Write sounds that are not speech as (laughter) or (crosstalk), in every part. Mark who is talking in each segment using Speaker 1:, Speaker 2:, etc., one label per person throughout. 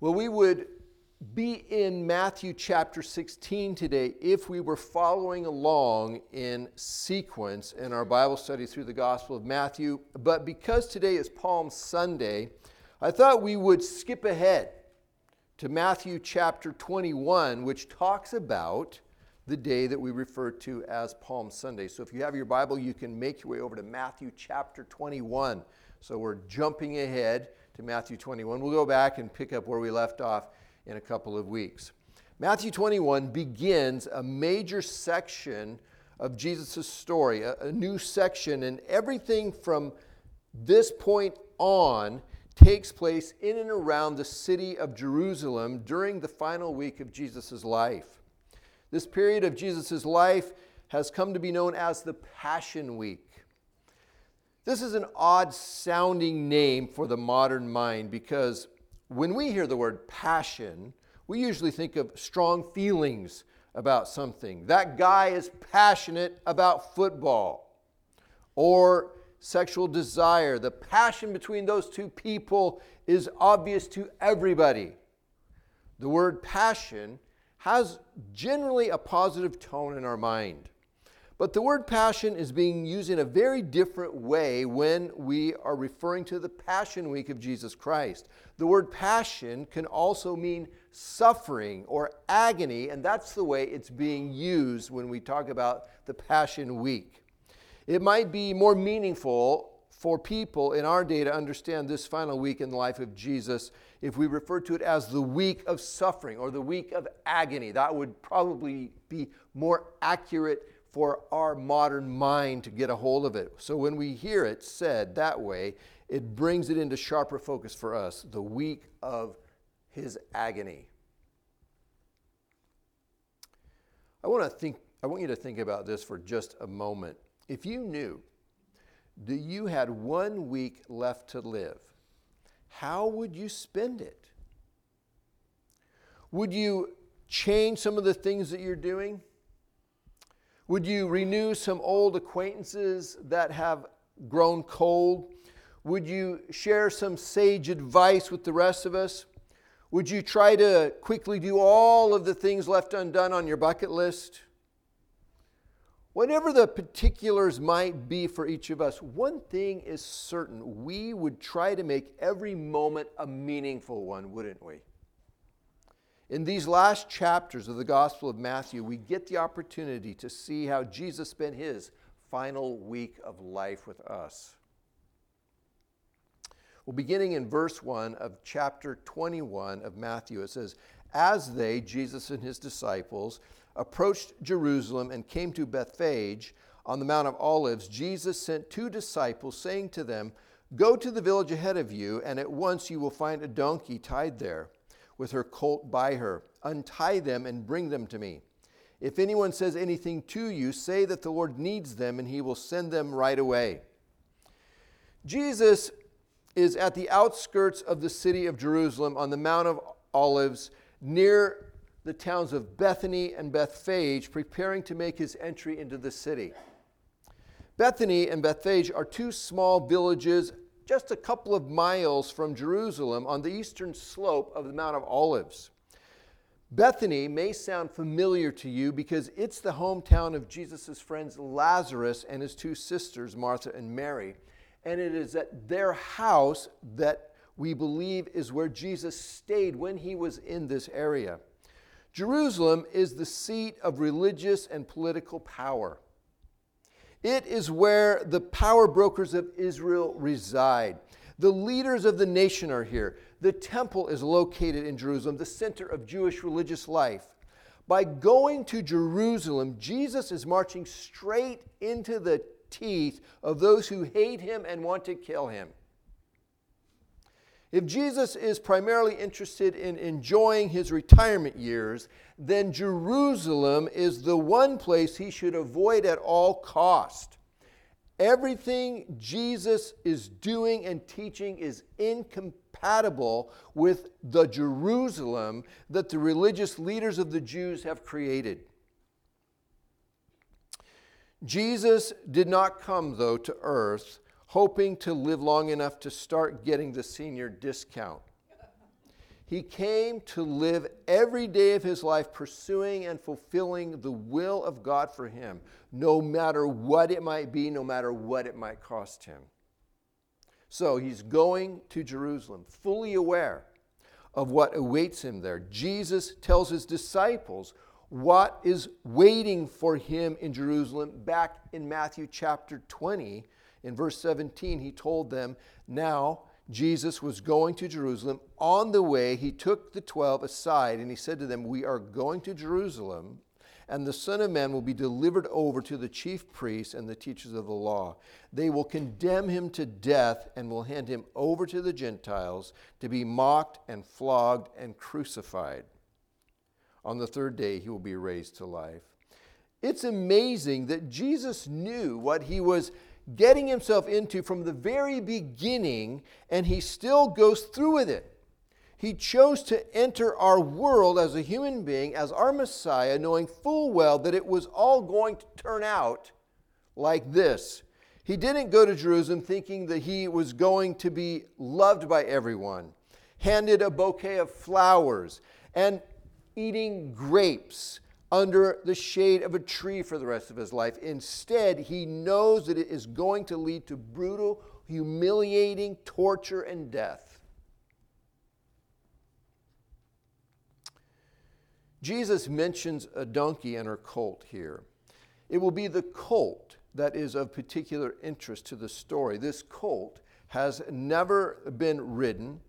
Speaker 1: Well, we would be in Matthew chapter 16 today if we were following along in sequence in our Bible study through the Gospel of Matthew. But because today is Palm Sunday, I thought we would skip ahead to Matthew chapter 21, which talks about the day that we refer to as Palm Sunday. So if you have your Bible, you can make your way over to Matthew chapter 21. So we're jumping ahead to Matthew 21. We'll go back and pick up where we left off in a couple of weeks. Matthew 21 begins a major section of Jesus' story, a, a new section, and everything from this point on takes place in and around the city of Jerusalem during the final week of Jesus' life. This period of Jesus' life has come to be known as the Passion Week. This is an odd sounding name for the modern mind because when we hear the word passion, we usually think of strong feelings about something. That guy is passionate about football. Or sexual desire. The passion between those two people is obvious to everybody. The word passion has generally a positive tone in our mind. But the word passion is being used in a very different way when we are referring to the Passion Week of Jesus Christ. The word passion can also mean suffering or agony, and that's the way it's being used when we talk about the Passion Week. It might be more meaningful for people in our day to understand this final week in the life of Jesus if we refer to it as the week of suffering or the week of agony. That would probably be more accurate for our modern mind to get a hold of it. So when we hear it said that way, it brings it into sharper focus for us the week of his agony. I want to think I want you to think about this for just a moment. If you knew that you had one week left to live, how would you spend it? Would you change some of the things that you're doing? Would you renew some old acquaintances that have grown cold? Would you share some sage advice with the rest of us? Would you try to quickly do all of the things left undone on your bucket list? Whatever the particulars might be for each of us, one thing is certain we would try to make every moment a meaningful one, wouldn't we? In these last chapters of the Gospel of Matthew, we get the opportunity to see how Jesus spent his final week of life with us. Well, beginning in verse 1 of chapter 21 of Matthew, it says, As they, Jesus and his disciples, approached Jerusalem and came to Bethphage on the Mount of Olives, Jesus sent two disciples, saying to them, Go to the village ahead of you, and at once you will find a donkey tied there with her colt by her. Untie them and bring them to me. If anyone says anything to you, say that the Lord needs them, and he will send them right away. Jesus is at the outskirts of the city of Jerusalem on the Mount of Olives, near the towns of Bethany and Bethphage, preparing to make his entry into the city. Bethany and Bethphage are two small villages just a couple of miles from Jerusalem on the eastern slope of the Mount of Olives. Bethany may sound familiar to you because it's the hometown of Jesus' friends Lazarus and his two sisters, Martha and Mary. And it is at their house that we believe is where Jesus stayed when he was in this area. Jerusalem is the seat of religious and political power. It is where the power brokers of Israel reside. The leaders of the nation are here. The temple is located in Jerusalem, the center of Jewish religious life. By going to Jerusalem, Jesus is marching straight into the teeth of those who hate him and want to kill him. If Jesus is primarily interested in enjoying his retirement years, then Jerusalem is the one place he should avoid at all cost. Everything Jesus is doing and teaching is incompatible with the Jerusalem that the religious leaders of the Jews have created. Jesus did not come, though, to earth hoping to live long enough to start getting the senior discount. He came to live every day of his life pursuing and fulfilling the will of God for him, no matter what it might be, no matter what it might cost him. So he's going to Jerusalem, fully aware of what awaits him there. Jesus tells his disciples what is waiting for him in Jerusalem back in Matthew chapter 20. In verse 17, he told them, Now Jesus was going to Jerusalem. On the way, he took the twelve aside and he said to them, We are going to Jerusalem, and the Son of Man will be delivered over to the chief priests and the teachers of the law. They will condemn him to death and will hand him over to the Gentiles to be mocked and flogged and crucified. On the third day, he will be raised to life. It's amazing that Jesus knew what he was getting himself into from the very beginning, and he still goes through with it. He chose to enter our world as a human being, as our Messiah, knowing full well that it was all going to turn out like this. He didn't go to Jerusalem thinking that he was going to be loved by everyone, handed a bouquet of flowers, and eating grapes under the shade of a tree for the rest of his life. Instead, he knows that it is going to lead to brutal, humiliating torture and death. Jesus mentions a donkey and her colt here. It will be the colt that is of particular interest to the story. This colt has never been ridden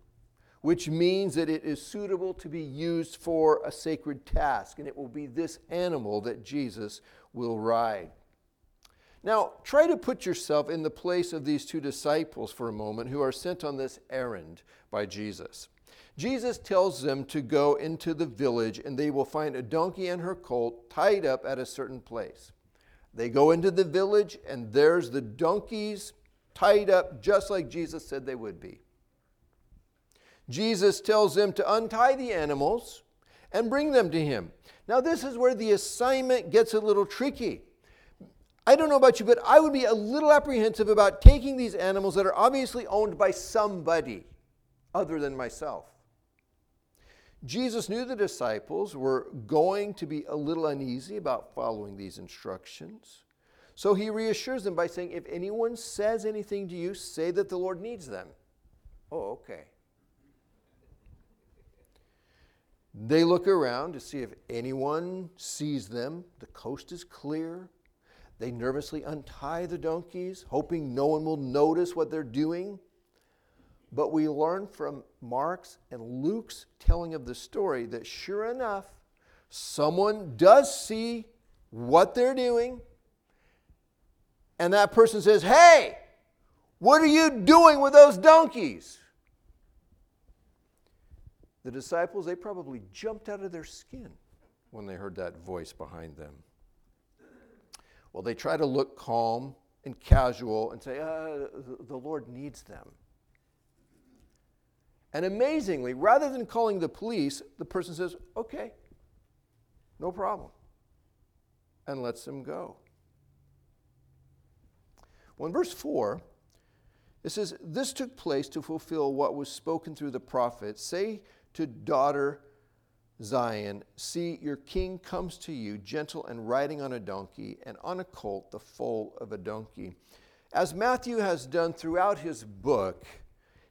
Speaker 1: which means that it is suitable to be used for a sacred task, and it will be this animal that Jesus will ride. Now, try to put yourself in the place of these two disciples for a moment who are sent on this errand by Jesus. Jesus tells them to go into the village and they will find a donkey and her colt tied up at a certain place. They go into the village and there's the donkeys tied up just like Jesus said they would be. Jesus tells them to untie the animals and bring them to him. Now, this is where the assignment gets a little tricky. I don't know about you, but I would be a little apprehensive about taking these animals that are obviously owned by somebody other than myself. Jesus knew the disciples were going to be a little uneasy about following these instructions. So he reassures them by saying, If anyone says anything to you, say that the Lord needs them. Oh, okay. They look around to see if anyone sees them. The coast is clear. They nervously untie the donkeys, hoping no one will notice what they're doing. But we learn from Mark's and Luke's telling of the story that sure enough, someone does see what they're doing. And that person says, Hey, what are you doing with those donkeys? The disciples, they probably jumped out of their skin when they heard that voice behind them. Well, they try to look calm and casual and say, uh, the Lord needs them. And amazingly, rather than calling the police, the person says, okay, no problem, and lets them go. Well, in verse 4, it says, This took place to fulfill what was spoken through the prophet. Say to daughter Zion, See, your king comes to you, gentle and riding on a donkey, and on a colt, the foal of a donkey. As Matthew has done throughout his book,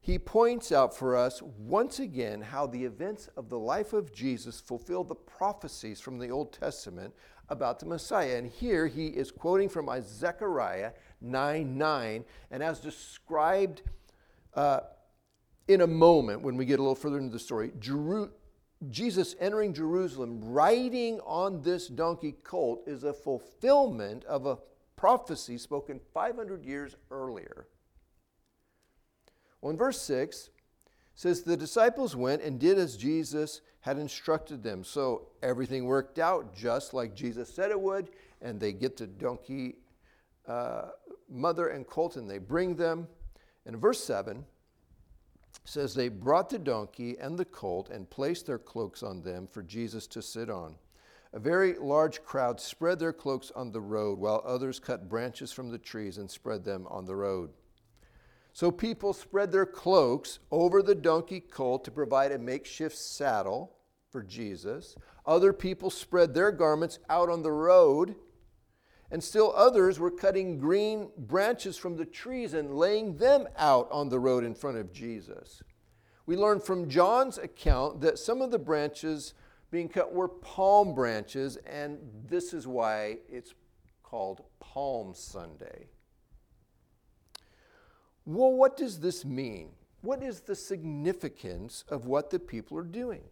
Speaker 1: he points out for us once again how the events of the life of Jesus fulfill the prophecies from the Old Testament about the Messiah. And here he is quoting from Zechariah 9 9, and as described uh, in a moment when we get a little further into the story. Jeru- Jesus entering Jerusalem riding on this donkey colt is a fulfillment of a prophecy spoken 500 years earlier. Well, in verse 6 says the disciples went and did as Jesus had instructed them. So everything worked out just like Jesus said it would, and they get the donkey uh, mother and colt and they bring them. And in verse 7 says they brought the donkey and the colt and placed their cloaks on them for Jesus to sit on. A very large crowd spread their cloaks on the road, while others cut branches from the trees and spread them on the road. So people spread their cloaks over the donkey colt to provide a makeshift saddle for Jesus. Other people spread their garments out on the road. And still others were cutting green branches from the trees and laying them out on the road in front of Jesus. We learn from John's account that some of the branches being cut were palm branches, and this is why it's called Palm Sunday. Well, what does this mean? What is the significance of what the people are doing?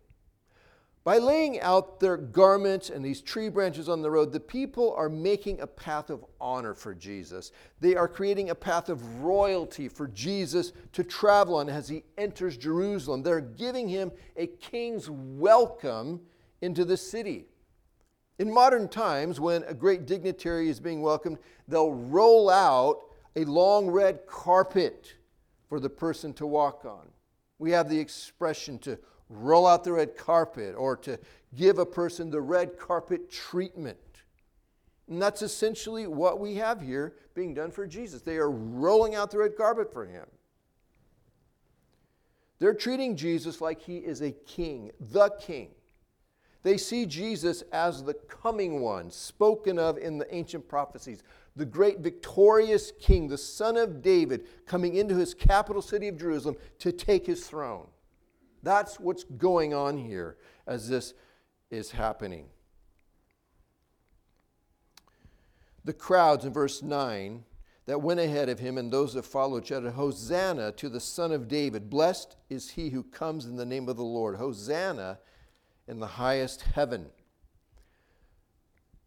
Speaker 1: By laying out their garments and these tree branches on the road, the people are making a path of honor for Jesus. They are creating a path of royalty for Jesus to travel on as he enters Jerusalem. They're giving him a king's welcome into the city. In modern times, when a great dignitary is being welcomed, they'll roll out a long red carpet for the person to walk on. We have the expression to roll out the red carpet or to give a person the red carpet treatment. And that's essentially what we have here being done for Jesus. They are rolling out the red carpet for him. They're treating Jesus like he is a king, the king. They see Jesus as the coming one spoken of in the ancient prophecies, the great victorious king, the son of David, coming into his capital city of Jerusalem to take his throne. That's what's going on here as this is happening. The crowds in verse 9 that went ahead of him and those that followed shouted, Hosanna to the Son of David. Blessed is he who comes in the name of the Lord. Hosanna in the highest heaven.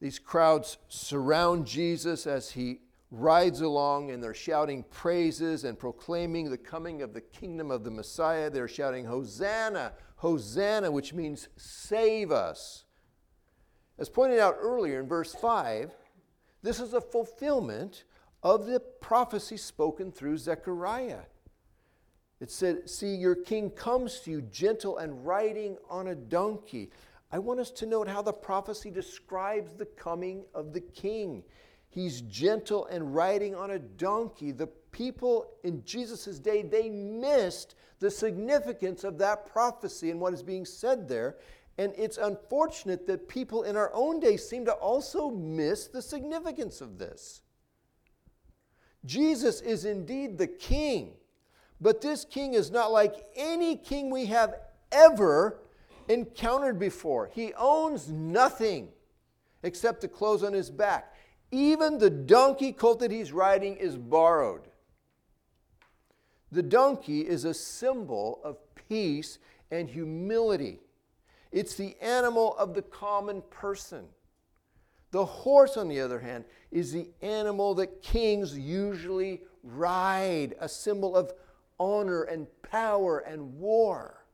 Speaker 1: These crowds surround Jesus as he rides along and they're shouting praises and proclaiming the coming of the kingdom of the Messiah. They're shouting, Hosanna, Hosanna, which means save us. As pointed out earlier in verse 5, this is a fulfillment of the prophecy spoken through Zechariah. It said, See, your king comes to you gentle and riding on a donkey. I want us to note how the prophecy describes the coming of the king. He's gentle and riding on a donkey. The people in Jesus' day, they missed the significance of that prophecy and what is being said there. And it's unfortunate that people in our own day seem to also miss the significance of this. Jesus is indeed the king, but this king is not like any king we have ever encountered before. He owns nothing except the clothes on his back. Even the donkey colt that he's riding is borrowed. The donkey is a symbol of peace and humility. It's the animal of the common person. The horse, on the other hand, is the animal that kings usually ride, a symbol of honor and power and war.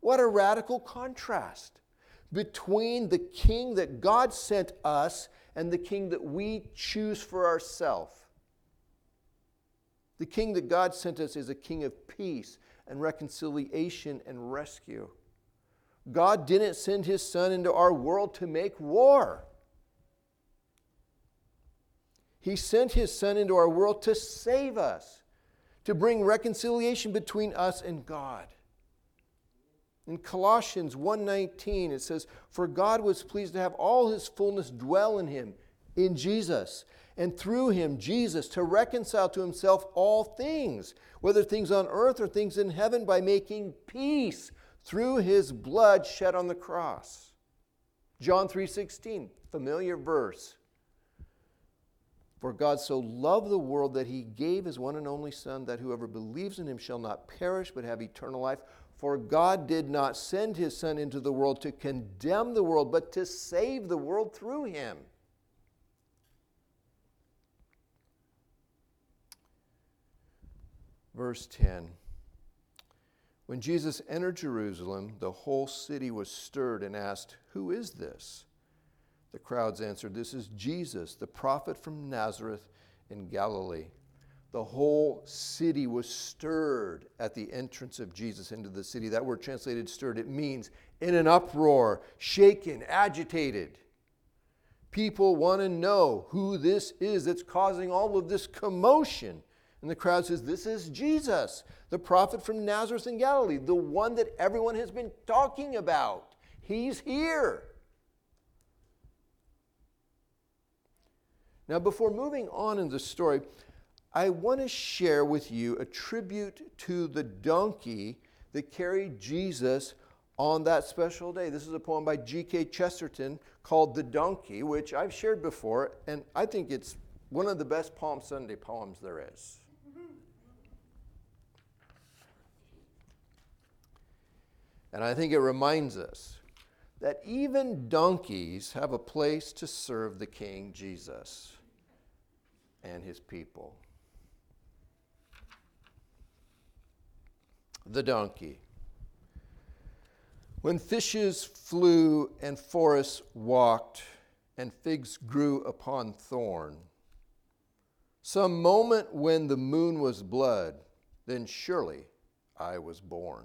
Speaker 1: What a radical contrast between the king that God sent us and the king that we choose for ourselves. The king that God sent us is a king of peace and reconciliation and rescue. God didn't send his son into our world to make war. He sent his son into our world to save us, to bring reconciliation between us and God. In Colossians 1:19 it says, "For God was pleased to have all his fullness dwell in him, in Jesus, and through him, Jesus, to reconcile to himself all things, whether things on earth or things in heaven, by making peace through his blood shed on the cross." John 3:16, familiar verse. For God so loved the world that he gave his one and only Son, that whoever believes in him shall not perish but have eternal life. For God did not send his Son into the world to condemn the world, but to save the world through him. Verse 10 When Jesus entered Jerusalem, the whole city was stirred and asked, Who is this? The crowds answered, This is Jesus, the prophet from Nazareth in Galilee the whole city was stirred at the entrance of Jesus into the city. That word translated stirred, it means in an uproar, shaken, agitated. People want to know who this is that's causing all of this commotion And the crowd says, This is Jesus, the prophet from Nazareth in Galilee, the one that everyone has been talking about. He's here. Now, before moving on in the story, I want to share with you a tribute to the donkey that carried Jesus on that special day. This is a poem by G.K. Chesterton called The Donkey, which I've shared before, and I think it's one of the best Palm Sunday poems there is. And I think it reminds us that even donkeys have a place to serve the King Jesus and his people. The donkey. When fishes flew and forests walked and figs grew upon thorn, some moment when the moon was blood, then surely I was born.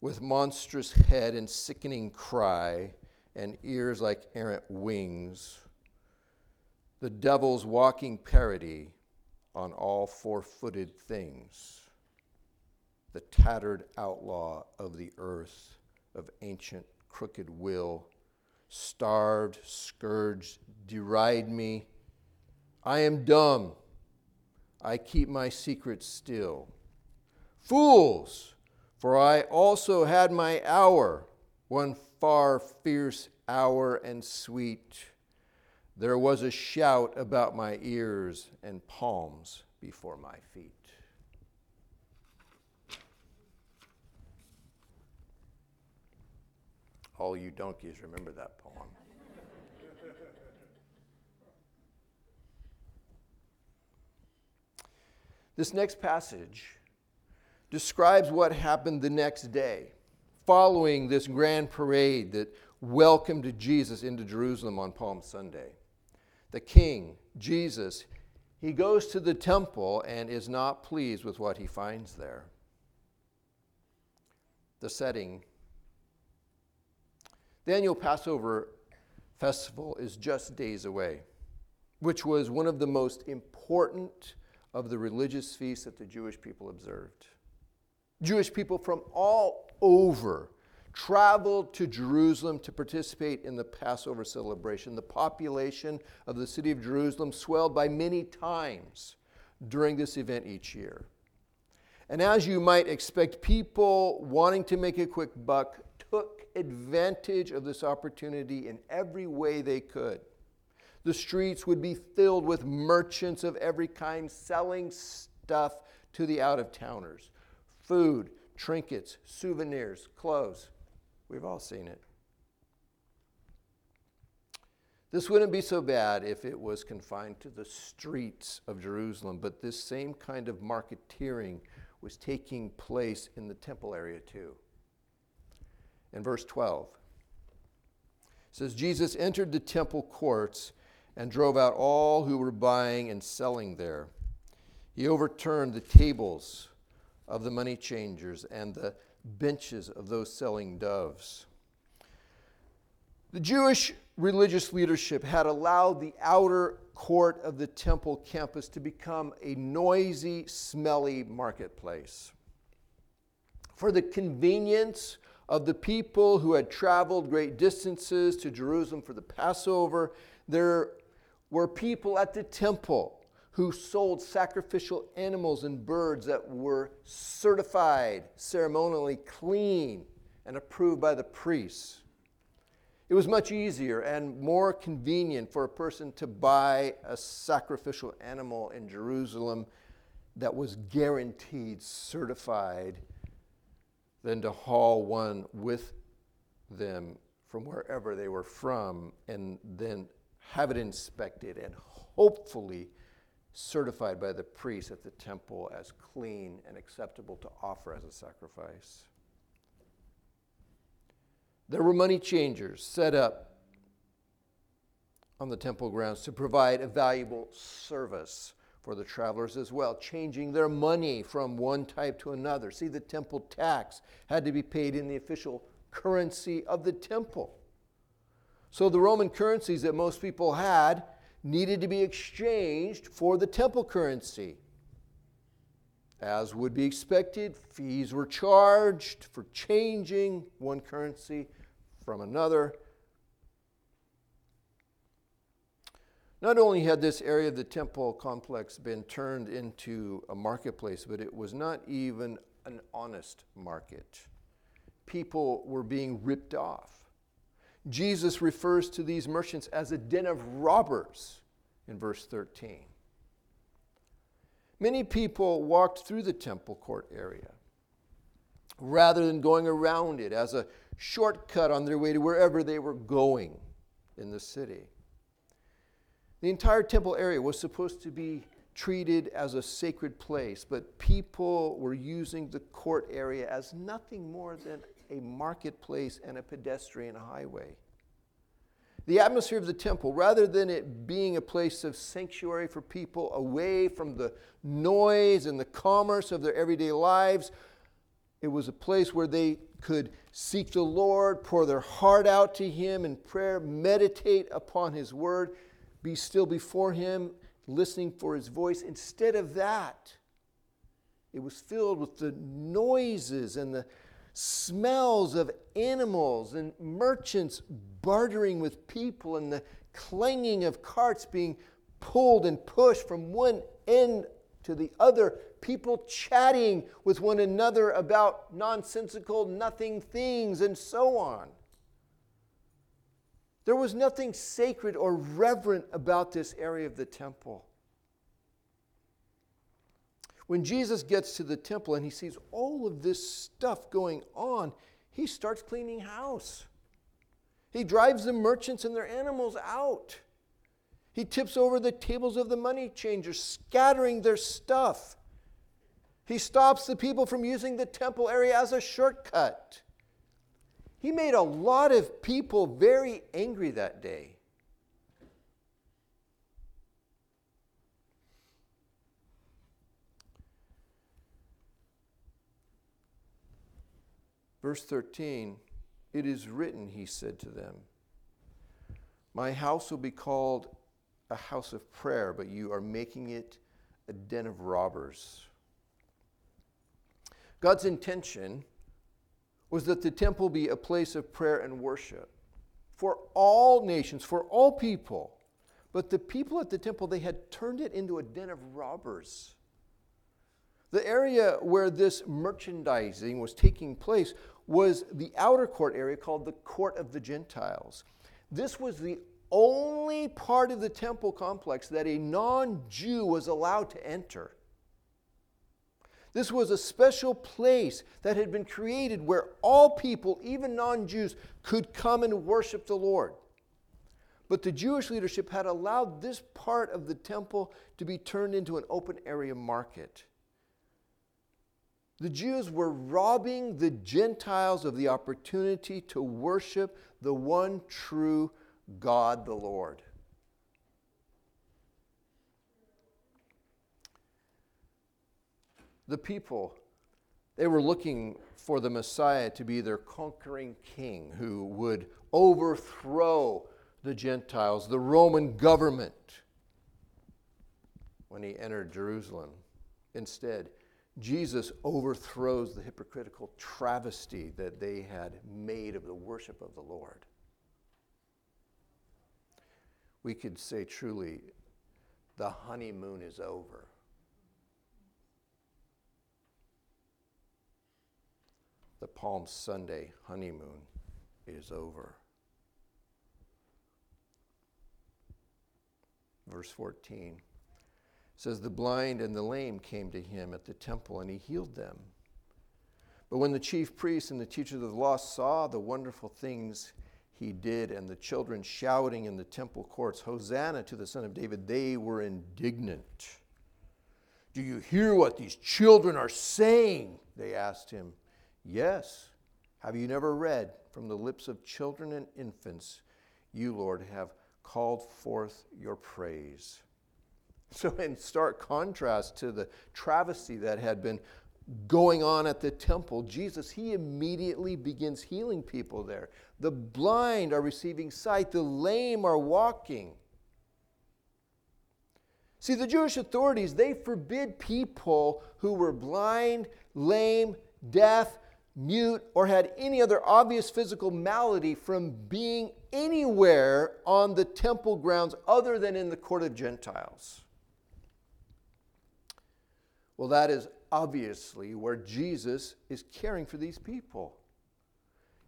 Speaker 1: With monstrous head and sickening cry, and ears like errant wings, the devil's walking parody on all four footed things the tattered outlaw of the earth, of ancient crooked will, starved, scourged, deride me. I am dumb. I keep my secret still. Fools, for I also had my hour, one far fierce hour and sweet. There was a shout about my ears and palms before my feet. All you donkeys remember that poem. this next passage describes what happened the next day, following this grand parade that welcomed Jesus into Jerusalem on Palm Sunday. The king, Jesus, he goes to the temple and is not pleased with what he finds there. The setting the annual Passover festival is just days away, which was one of the most important of the religious feasts that the Jewish people observed. Jewish people from all over traveled to Jerusalem to participate in the Passover celebration. The population of the city of Jerusalem swelled by many times during this event each year. And as you might expect, people wanting to make a quick buck took advantage of this opportunity in every way they could. The streets would be filled with merchants of every kind selling stuff to the out of towners food, trinkets, souvenirs, clothes. We've all seen it. This wouldn't be so bad if it was confined to the streets of Jerusalem, but this same kind of marketeering was taking place in the temple area too in verse 12. It says, Jesus entered the temple courts and drove out all who were buying and selling there. He overturned the tables of the money changers and the benches of those selling doves. The Jewish religious leadership had allowed the outer court of the temple campus to become a noisy, smelly marketplace. For the convenience of the people who had traveled great distances to Jerusalem for the Passover, there were people at the temple who sold sacrificial animals and birds that were certified, ceremonially clean, and approved by the priests. It was much easier and more convenient for a person to buy a sacrificial animal in Jerusalem that was guaranteed certified than to haul one with them from wherever they were from and then have it inspected and hopefully certified by the priest at the temple as clean and acceptable to offer as a sacrifice. There were money changers set up on the temple grounds to provide a valuable service for the travelers as well, changing their money from one type to another. See, the temple tax had to be paid in the official currency of the temple. So the Roman currencies that most people had needed to be exchanged for the temple currency. As would be expected, fees were charged for changing one currency from another. Not only had this area of the temple complex been turned into a marketplace, but it was not even an honest market. People were being ripped off. Jesus refers to these merchants as a den of robbers in verse 13. Many people walked through the temple court area rather than going around it as a shortcut on their way to wherever they were going in the city. The entire temple area was supposed to be treated as a sacred place, but people were using the court area as nothing more than a marketplace and a pedestrian highway. The atmosphere of the temple, rather than it being a place of sanctuary for people away from the noise and the commerce of their everyday lives, it was a place where they could seek the Lord, pour their heart out to Him in prayer, meditate upon His word, be still before Him, listening for His voice. Instead of that, it was filled with the noises and the smells of animals and merchants bartering with people and the clanging of carts being pulled and pushed from one end to the other, people chatting with one another about nonsensical, nothing things, and so on. There was nothing sacred or reverent about this area of the temple. When Jesus gets to the temple and he sees all of this stuff going on, he starts cleaning house. He drives the merchants and their animals out. He tips over the tables of the money changers, scattering their stuff. He stops the people from using the temple area as a shortcut. He made a lot of people very angry that day. Verse 13, it is written, he said to them, My house will be called a house of prayer, but you are making it a den of robbers. God's intention was that the temple be a place of prayer and worship for all nations, for all people. But the people at the temple, they had turned it into a den of robbers. The area where this merchandising was taking place was the outer court area called the Court of the Gentiles. This was the only part of the temple complex that a non Jew was allowed to enter. This was a special place that had been created where all people, even non Jews, could come and worship the Lord. But the Jewish leadership had allowed this part of the temple to be turned into an open area market. The Jews were robbing the Gentiles of the opportunity to worship the one true God, the Lord. The people, they were looking for the Messiah to be their conquering king who would overthrow the Gentiles, the Roman government, when he entered Jerusalem. Instead, Jesus overthrows the hypocritical travesty that they had made of the worship of the Lord. We could say truly, the honeymoon is over. The Palm Sunday honeymoon is over. Verse 14 says the blind and the lame came to him at the temple and he healed them. But when the chief priests and the teachers of the law saw the wonderful things he did and the children shouting in the temple courts, Hosanna to the Son of David, they were indignant. Do you hear what these children are saying? They asked him. Yes. Have you never read from the lips of children and infants, you, Lord, have called forth your praise? So, in stark contrast to the travesty that had been going on at the temple, Jesus, he immediately begins healing people there. The blind are receiving sight, the lame are walking. See, the Jewish authorities, they forbid people who were blind, lame, deaf, mute, or had any other obvious physical malady from being anywhere on the temple grounds other than in the court of Gentiles. Well, that is obviously where Jesus is caring for these people.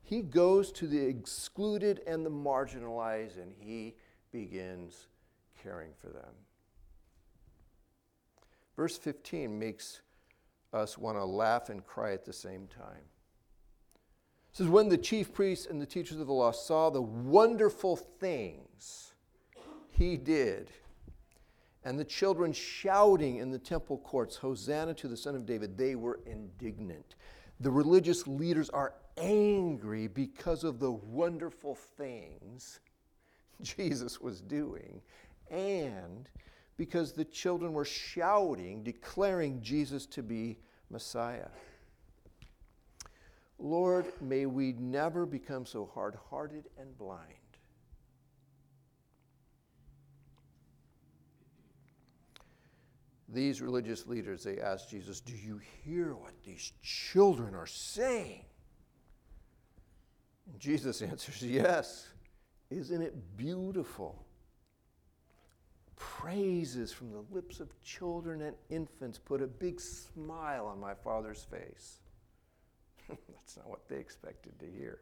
Speaker 1: He goes to the excluded and the marginalized and he begins caring for them. Verse 15 makes us want to laugh and cry at the same time. It says, When the chief priests and the teachers of the law saw the wonderful things he did, and the children shouting in the temple courts, Hosanna to the Son of David, they were indignant. The religious leaders are angry because of the wonderful things Jesus was doing and because the children were shouting, declaring Jesus to be Messiah. Lord, may we never become so hard hearted and blind. These religious leaders, they asked Jesus, Do you hear what these children are saying? And Jesus (laughs) answers, Yes. Isn't it beautiful? Praises from the lips of children and infants put a big smile on my Father's face. (laughs) That's not what they expected to hear.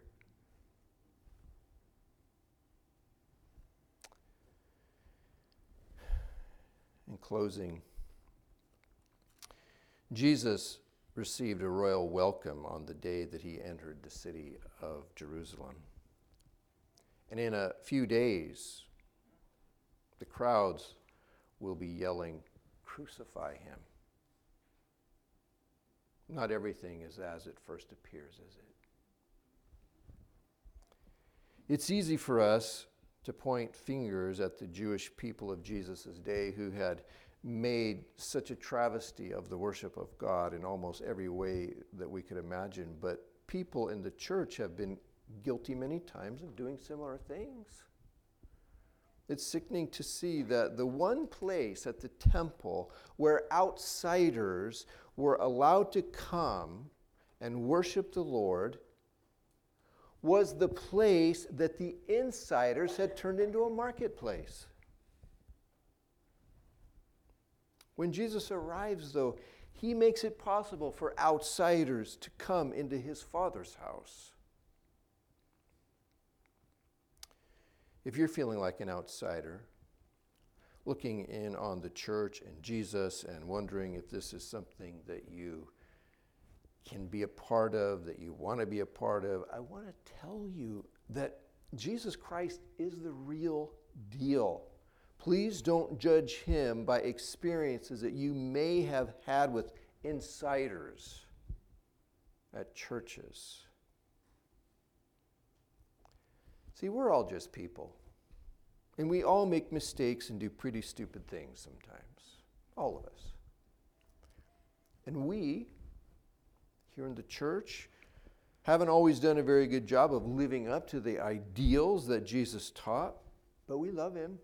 Speaker 1: In closing, Jesus received a royal welcome on the day that he entered the city of Jerusalem. And in a few days, the crowds will be yelling, Crucify him. Not everything is as it first appears, is it? It's easy for us to point fingers at the Jewish people of Jesus' day who had made such a travesty of the worship of God in almost every way that we could imagine. But people in the church have been guilty many times of doing similar things. It's sickening to see that the one place at the temple where outsiders were allowed to come and worship the Lord was the place that the insiders had turned into a marketplace. When Jesus arrives, though, he makes it possible for outsiders to come into his Father's house. If you're feeling like an outsider, looking in on the church and Jesus and wondering if this is something that you can be a part of, that you want to be a part of, I want to tell you that Jesus Christ is the real deal. Please don't judge him by experiences that you may have had with insiders at churches. See, we're all just people. And we all make mistakes and do pretty stupid things sometimes. All of us. And we, here in the church, haven't always done a very good job of living up to the ideals that Jesus taught, but we love him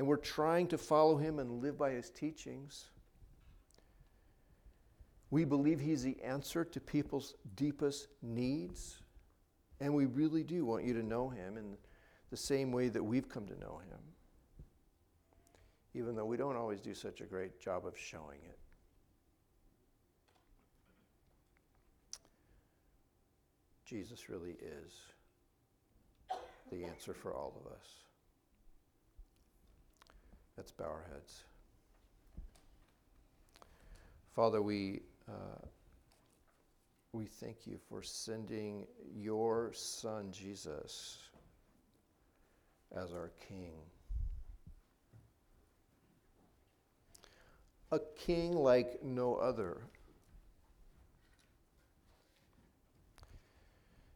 Speaker 1: and we're trying to follow him and live by his teachings. We believe he's the answer to people's deepest needs, and we really do want you to know him in the same way that we've come to know him, even though we don't always do such a great job of showing it. Jesus really is the answer for all of us. Let's bow our heads. Father, we, uh, we thank you for sending your Son, Jesus, as our King. A king like no other.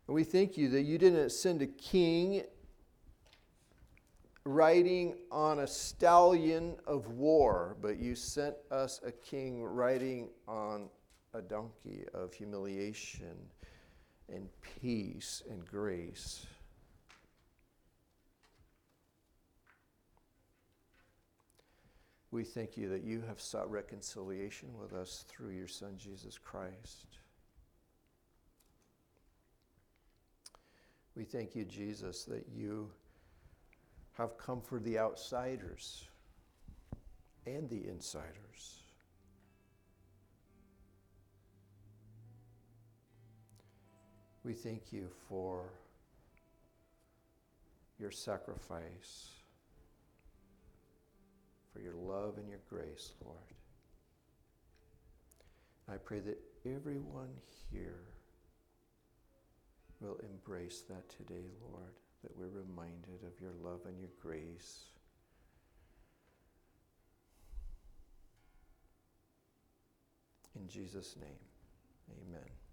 Speaker 1: And we thank you that you didn't send a king riding on a stallion of war, but you sent us a king riding on a donkey of humiliation and peace and grace. We thank you that you have sought reconciliation with us through your Son, Jesus Christ. We thank you, Jesus, that you have come for the outsiders and the insiders. We thank you for your sacrifice, for your love and your grace, Lord. I pray that everyone here will embrace that today, Lord, that we're reminded of your love and your grace. In Jesus' name, amen.